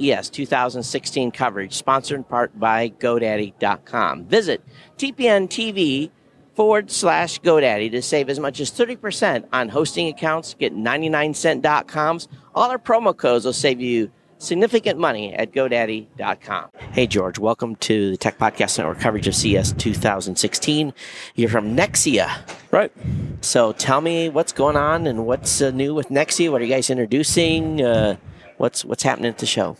CES 2016 coverage, sponsored in part by GoDaddy.com. Visit TPN TV forward slash GoDaddy to save as much as 30% on hosting accounts. Get 99cent.coms. All our promo codes will save you significant money at GoDaddy.com. Hey, George, welcome to the Tech Podcast Network coverage of CES 2016. You're from Nexia. Right. So tell me what's going on and what's uh, new with Nexia. What are you guys introducing? Uh, what's what's happening at the show?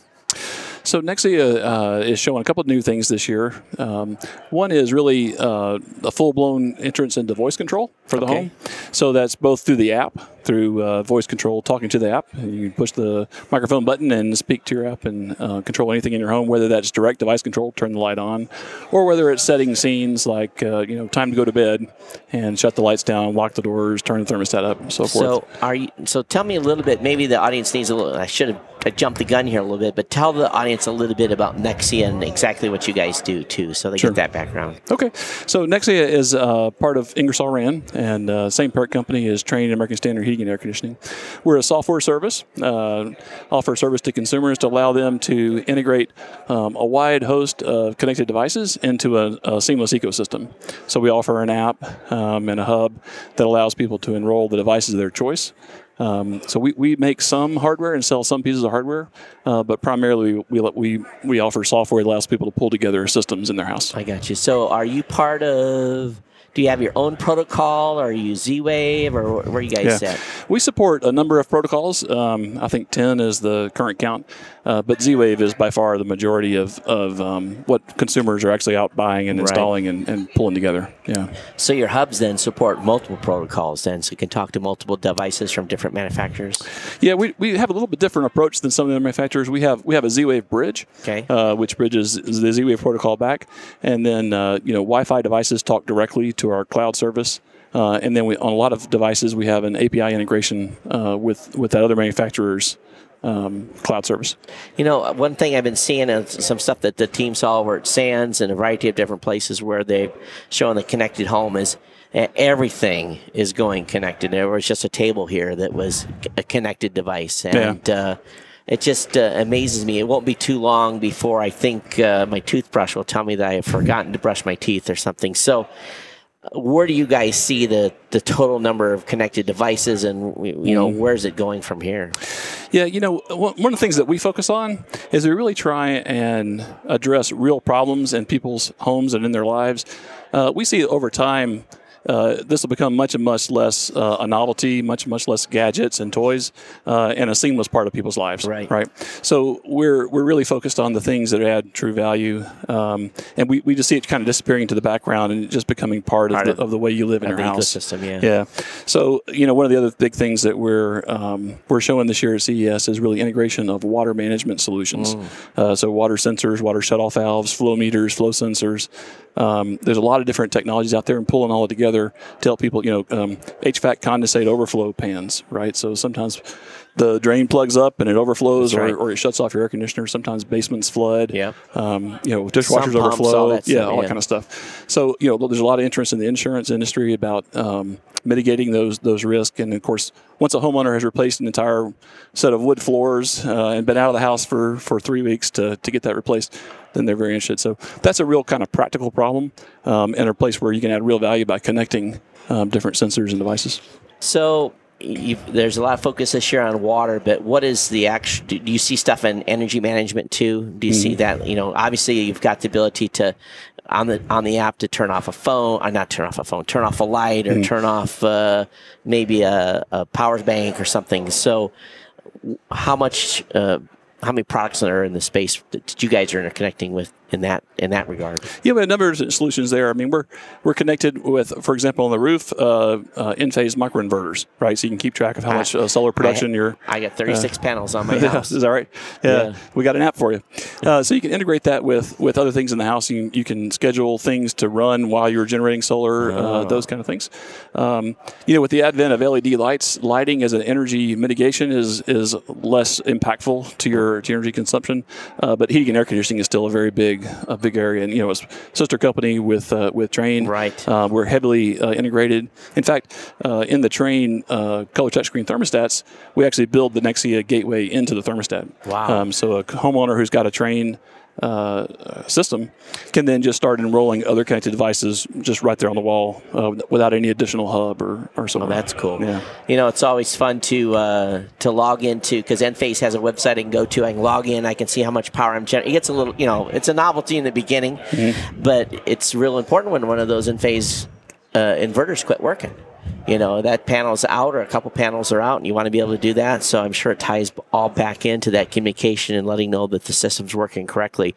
So Nexia uh, is showing a couple of new things this year. Um, one is really uh, a full-blown entrance into voice control for the Okay. home. So that's both through the app, through uh, voice control, talking to the app. You can push the microphone button and speak to your app and uh, control anything in your home, whether that's direct device control, turn the light on, or whether it's setting scenes like uh, you know time to go to bed and shut the lights down, lock the doors, turn the thermostat up, and so forth. So are you? So tell me a little bit. Maybe the audience needs a little. I should have I jumped the gun here a little bit, but tell the audience a little bit about Nexia and exactly what you guys do too, so they Sure. get that background. Okay, so Nexia is uh, part of Ingersoll Rand, and uh, same parent company is Trane American Standard Heating and Air Conditioning. We're a software service, uh, offer service to consumers to allow them to integrate um, a wide host of connected devices into a, a seamless ecosystem. So we offer an app um, and a hub that allows people to enroll the devices of their choice. Um, so we, we make some hardware and sell some pieces of hardware, uh, but primarily we, we we offer software that allows people to pull together systems in their house. I got you. So are you part of? Do you have your own protocol, or are you Z-Wave, or where are you guys at? We support a number of protocols. Um, I think 10 is the current count, uh, but Z Wave is by far the majority of, of um, what consumers are actually out buying and Right. installing and, and pulling together. Yeah. So your hubs then support multiple protocols, then, so you can talk to multiple devices from different manufacturers. Yeah, we, we have a little bit different approach than some of the manufacturers. We have we have a Z Wave bridge, Okay. uh, which bridges the Z Wave protocol back, and then uh, you know Wi-Fi devices talk directly to our cloud service. Uh, and then we, on a lot of devices, we have an API integration uh, with with that other manufacturer's um, cloud service. You know, one thing I've been seeing is some stuff that the team saw over at Sands and a variety of different places where they've shown the connected home is uh, everything is going connected. There was just a table here that was a connected device, and uh, it just uh, amazes me. It won't be too long before I think uh, my toothbrush will tell me that I have forgotten to brush my teeth or something. So. Where do you guys see the, the total number of connected devices, and you know where's it going from here? Yeah, you know, one one of the things that we focus on is we really try and address real problems in people's homes and in their lives. Uh, we see over time. Uh, this will become much and much less uh, a novelty, much much less gadgets and toys, uh, and a seamless part of people's lives. Right. Right. So we're we're really focused on the things that add true value, um, and we, we just see it kind of disappearing into the background and just becoming part, Part of, of- the, of the way you live in your house. ecosystem, yeah. Yeah. So you know, one of the other big things that we're um, we're showing this year at CES is really integration of water management solutions. Mm. Uh, so water sensors, water shutoff valves, flow meters, flow sensors. Um, there's a lot of different technologies out there, and pulling all it together to help people. You know, um, HVAC condensate overflow pans, right? So sometimes the drain plugs up and it overflows, That's or, right. or it shuts off your air conditioner. Sometimes basements flood. Yeah. Um, you know, dishwashers pumps, overflow. that yeah, all yeah. that kind of stuff. So you know, there's a lot of interest in the insurance industry about um, mitigating those those risks. And of course, once a homeowner has replaced an entire set of wood floors uh, and been out of the house for for three weeks to to get that replaced, then they're very interested. So that's a real kind of practical problem um, and a place where you can add real value by connecting um, different sensors and devices. So you there's a lot of focus this year on water, but what is the actual? Do, do you see stuff in energy management too? Do you see that? You know, obviously you've got the ability to on the on the app to turn off a phone, or not turn off a phone, turn off a light, or turn off uh, maybe a, a power bank or something. So, how much? Uh, how many products are in the space that you guys are interconnecting with in that in that regard? Yeah, we have a number of solutions there. I mean, we're we're connected with, for example, on the roof, uh, uh, Enphase microinverters, right? So you can keep track of how much uh, solar production I, you're. I got 36 panels on my Yeah, house. is that right? Yeah, we got an app for you. Uh, so you can integrate that with with other things in the house. You, you can schedule things to run while you're generating solar, uh, those kind of things. Um, you know, with the advent of LED lights, lighting as an energy mitigation is is less impactful to your to your energy consumption. Uh, but heating and air conditioning is still a very big big a big area, and you know, it's sister company with uh, with Trane. Right. Uh, we're heavily uh, integrated. In fact, uh, in the Trane uh, color touchscreen thermostats, we actually build the Nexia gateway into the thermostat. Wow. Um, so a homeowner who's got a Trane uh, system can then just start enrolling other connected devices just right there on the wall uh, without any additional hub or, or something. Oh, that's cool. Yeah. You know, it's always fun to uh, to log into because Enphase has a website I can go to. I can log in. I can see how much power I'm generating. It gets a little, you know, it's a novelty in the beginning, Mm-hmm. but it's real important when one of those Enphase uh, inverters quit working. You know, that panel's out or a couple panels are out, and you want to be able to do that. So I'm sure it ties all back into that communication and letting know that the system's working correctly.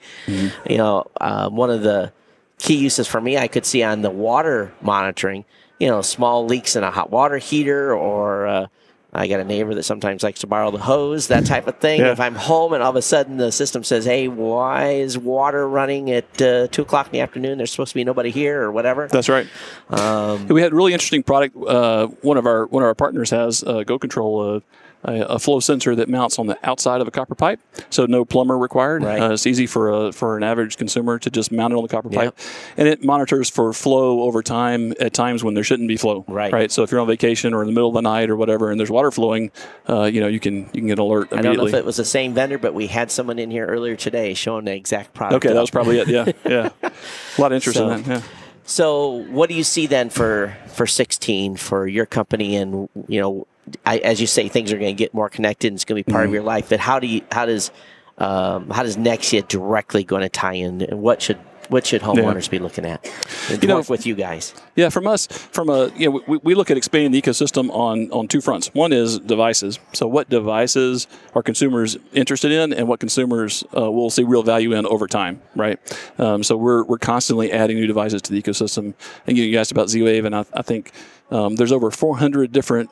You know, uh, one of the key uses for me I could see on the water monitoring, you know, small leaks in a hot water heater or uh, I got a neighbor that sometimes likes to borrow the hose, that type of thing. Yeah. If I'm home and all of a sudden the system says, hey, why is water running at uh, 2 o'clock in the afternoon? There's supposed to be nobody here or whatever. That's right. Um, we had a really interesting product. Uh, one of our one of our partners has uh, Go Control. A, a flow sensor that mounts on the outside of a copper pipe, so no plumber required. Right. Uh, it's easy for a, for an average consumer to just mount it on the copper pipe, and it monitors for flow over time at times when there shouldn't be flow. Right. Right. So if you're on vacation or in the middle of the night or whatever, and there's water flowing, uh, you know you can you can get an alert I don't know if it was the same vendor, but we had someone in here earlier today showing the exact product. okay, that was probably it. Yeah, yeah. A lot of interest So- in that. Yeah. So, what do you see then for for 16 for your company? And you know, I, as you say, things are going to get more connected. and It's going to be part Mm-hmm. of your life. But how do you? How does um, how does Nexia directly going to tie in? And what should what should homeowners be looking at? And You know, work with you guys. Yeah, from us, from a you know, we, we look at expanding the ecosystem on on two fronts. One is devices. So, what devices are consumers interested in, and what consumers uh, will see real value in over time, right? Um, so, we're we're constantly adding new devices to the ecosystem. And you, you asked about Z-Wave, and I, I think um, there's over 400 different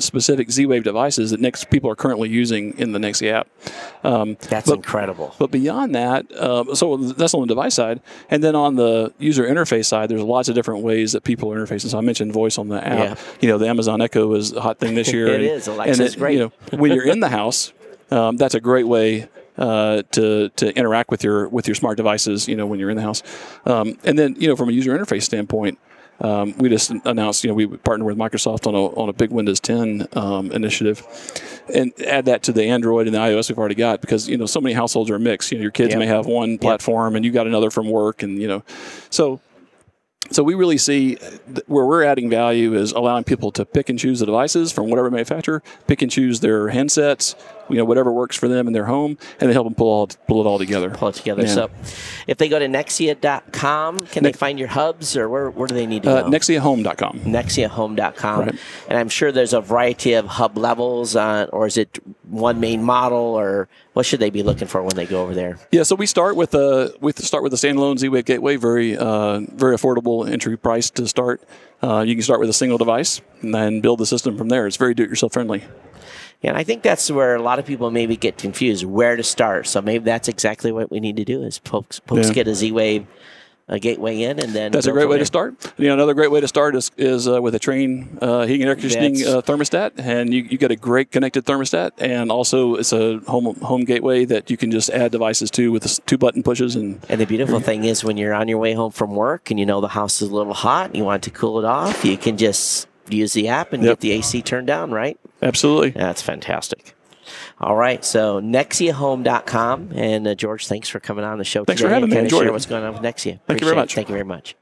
specific Z-Wave devices that next people are currently using in the Nexia app. Um, That's but- incredible. but beyond that, um, so that's on the device side, and then on the user interface side, there's lots of different ways that people are interfacing. So I mentioned voice on the app. Yeah. You know, the Amazon Echo is a hot thing this year. It and, is. Alexa's and great. You know, when you're in the house, um, that's a great way. Uh, to to interact with your with your smart devices, you know, when you're in the house, um, and then you know from a user interface standpoint, um, we just announced, you know, we partnered with Microsoft on a, on a big Windows 10 um, initiative, and add that to the Android and the iOS we've already got because you know so many households are mixed. You know, your kids Yep. may have one platform and you got another from work, and you know, so so we really see where we're adding value is allowing people to pick and choose the devices from whatever manufacturer, pick and choose their handsets, you know, whatever works for them in their home, and they help them pull all pull it all together. Pull it together. Yeah. So, if they go to Nexia.com, can they find your hubs, or where where do they need to Uh, go? NexiaHome.com. NexiaHome.com. Right. And I'm sure there's a variety of hub levels, uh, or is it one main model, or what should they be looking for when they go over there? Yeah, so we start with a we start with a standalone Z-Wave gateway, very uh, very affordable entry price to start. Uh, you can start with a single device and then build the system from there. It's very do-it-yourself friendly. Yeah, and I think that's where a lot of people maybe get confused where to start. So maybe that's exactly what we need to do is folks, folks Yeah. get a Z-Wave a gateway in, and then That's a great way there. to start. You know, another great way to start is, is uh, with a Trane uh, heating and air conditioning uh, thermostat, and you, you get a great connected thermostat, and also it's a home home gateway that you can just add devices to with two button pushes and And the beautiful thing is when you're on your way home from work and you know the house is a little hot and you want to cool it off, you can just use the app and Yep. get the AC turned down, right? absolutely. That's fantastic. All right, so NexiaHome.com. And uh, George, thanks for coming on the show Thanks today for having me. kinda share it. what's going on with Nexia. Thank you very Appreciate it. much. Thank you very much.